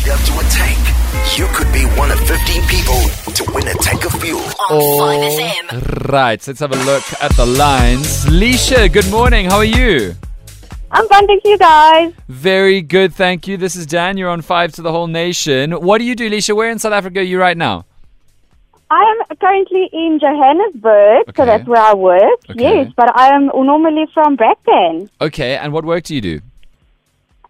straight up to a tank. You could be one of 15 people to win a tank of fuel. On 5FM. Right, let's have a look at the lines. Lisha, good morning. How are you? I'm fine, thank you guys. Very good, thank you. This is Dan. You're on Five to the Whole Nation. What do you do, Lisha? Where in South Africa are you right now? I am currently in Johannesburg, Okay. so that's where I work. Okay. Yes, but I am normally from Brakpan. Okay, and what work do you do?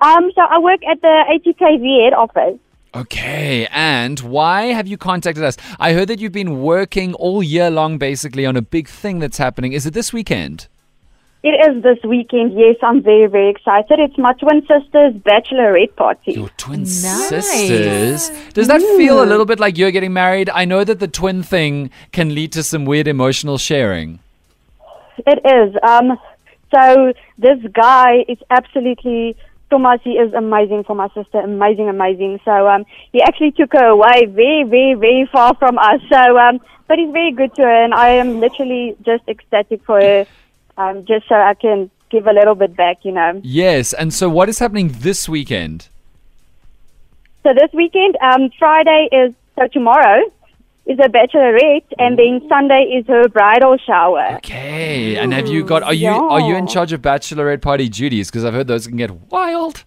Um, so I work at the ATKV head office. Okay, and why have you contacted us? I heard that you've been working all year long basically on a big thing that's happening. Is it this weekend? It is this weekend. Yes, I'm very, very excited. It's my twin sister's bachelorette party. Your twin Nice. sisters. Does that feel a little bit like you're getting married? I know that the twin thing can lead to some weird emotional sharing. It is. Um, so this guy is absolutely Thomas. He is amazing for my sister. Amazing, amazing. So um, he actually took her away very, very, very far from us. So, um, but he's very good to her, and I am literally just ecstatic for her, um, just so I can give a little bit back. You know. Yes, and so what is happening this weekend? So this weekend, um, Friday is so tomorrow is her bachelorette, and then Sunday is her bridal shower. Okay, and have you got? Are you mm, are you in charge of bachelorette party duties? Because I've heard those can get wild.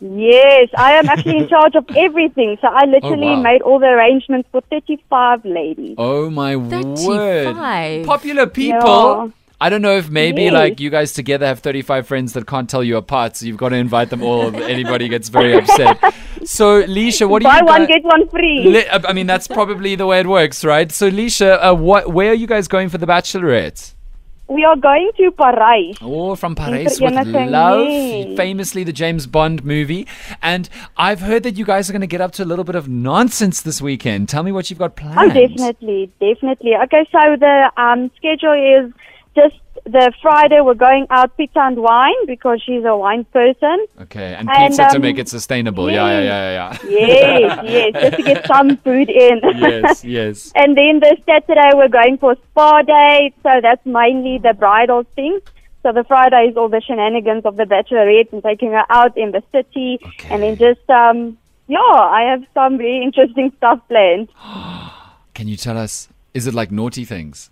Yes, I am actually in charge of everything. So I oh, literally wow. made all the arrangements for 35 ladies. Oh my word! 35. Popular people. Yeah. I don't know if maybe Yes. like you guys together have 35 friends that can't tell you apart, so you've got to invite them all. Anybody gets very upset. So, Lisha, what do Buy you one, get one free. I mean, that's probably the way it works, right? So, Lisha, uh, what? Where are you guys going for the bachelorette? we are going to Parys. Oh, from Paris with love, famously the James Bond movie. And I've heard that you guys are going to get up to a little bit of nonsense this weekend. Tell me what you've got planned. Oh, definitely, definitely. Okay, so the um, schedule is just the Friday we're going out pizza and wine because she's a wine person. Okay, and And, pizza to um, make it sustainable. Yeah, yeah, yeah, yeah. Yes, yes, just to get some food in. yes, yes. And then the Saturday we're going for spa day, so that's mainly the bridal thing. So the Friday is all the shenanigans of the bachelorette and taking her out in the city, Okay. and then just um yeah, I have some very interesting stuff planned. Can you tell us? Is it like naughty things?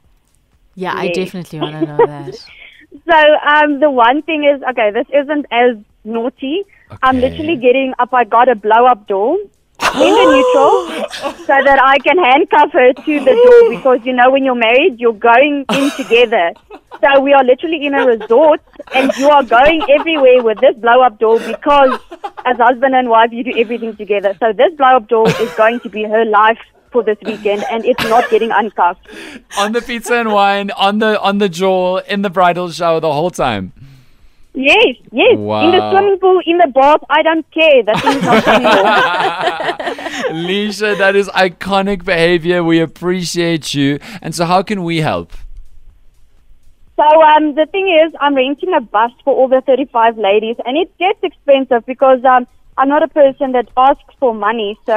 Yeah, I definitely want to know that. So um the one thing is okay, this isn't as naughty. I'm literally getting up. I got a blow up door. in the neutral so that I can handcuff her to the door because you know when you're married you're going in together. So we are literally in a resort and you are going everywhere with this blow up door because as husband and wife you do everything together. So this blow up door is going to be her life for this weekend and it's not getting uncuffed. on the pizza and wine, on the on the jaw, in the bridal shower the whole time. Yes, yes. In the swimming pool, in the bath, I don't care. That thing's not anymore. Lisha, that is iconic behavior. We appreciate you. And so how can we help? So um, the thing is, I'm renting a bus for all the 35 ladies, and it gets expensive because um, I'm not a person that asks for money. So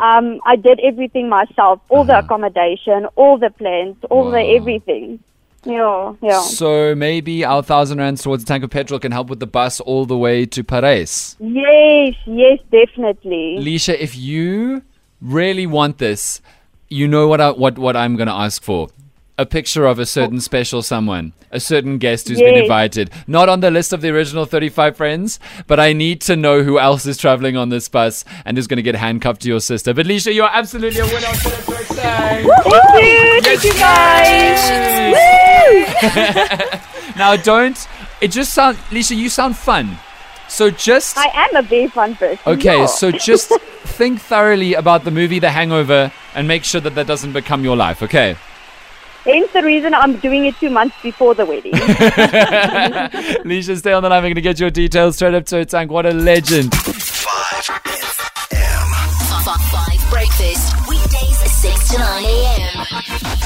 um, I did everything myself, all the accommodation, all the plans, all the Uh-huh. Everything. Yeah, yeah. So maybe our thousand rands towards a tank of petrol can help with the bus all the way to Parys. Yes, yes, definitely. Lisha, if you really want this, you know what I, what what I'm going to ask for. A picture of a certain oh. special someone, a certain guest who's been invited. Not on the list of the original 35 friends, but I need to know who else is traveling on this bus and is going to get handcuffed to your sister. But Lisha, you're absolutely a winner on Philip's birthday. Thank you, thank you guys. Now, don't. It just sounds. Lisha. You sound fun. So just I am a very fun person. okay. yeah. So just think thoroughly about the movie The Hangover and make sure that that doesn't become your life. Okay. Hence the reason I'm doing it two months before the wedding. Lisha, stay on the line. We're gonna get your details straight up to a tank. What a legend. 5 FM. Five, five breakfast. Weekdays 6 to 9 a.m.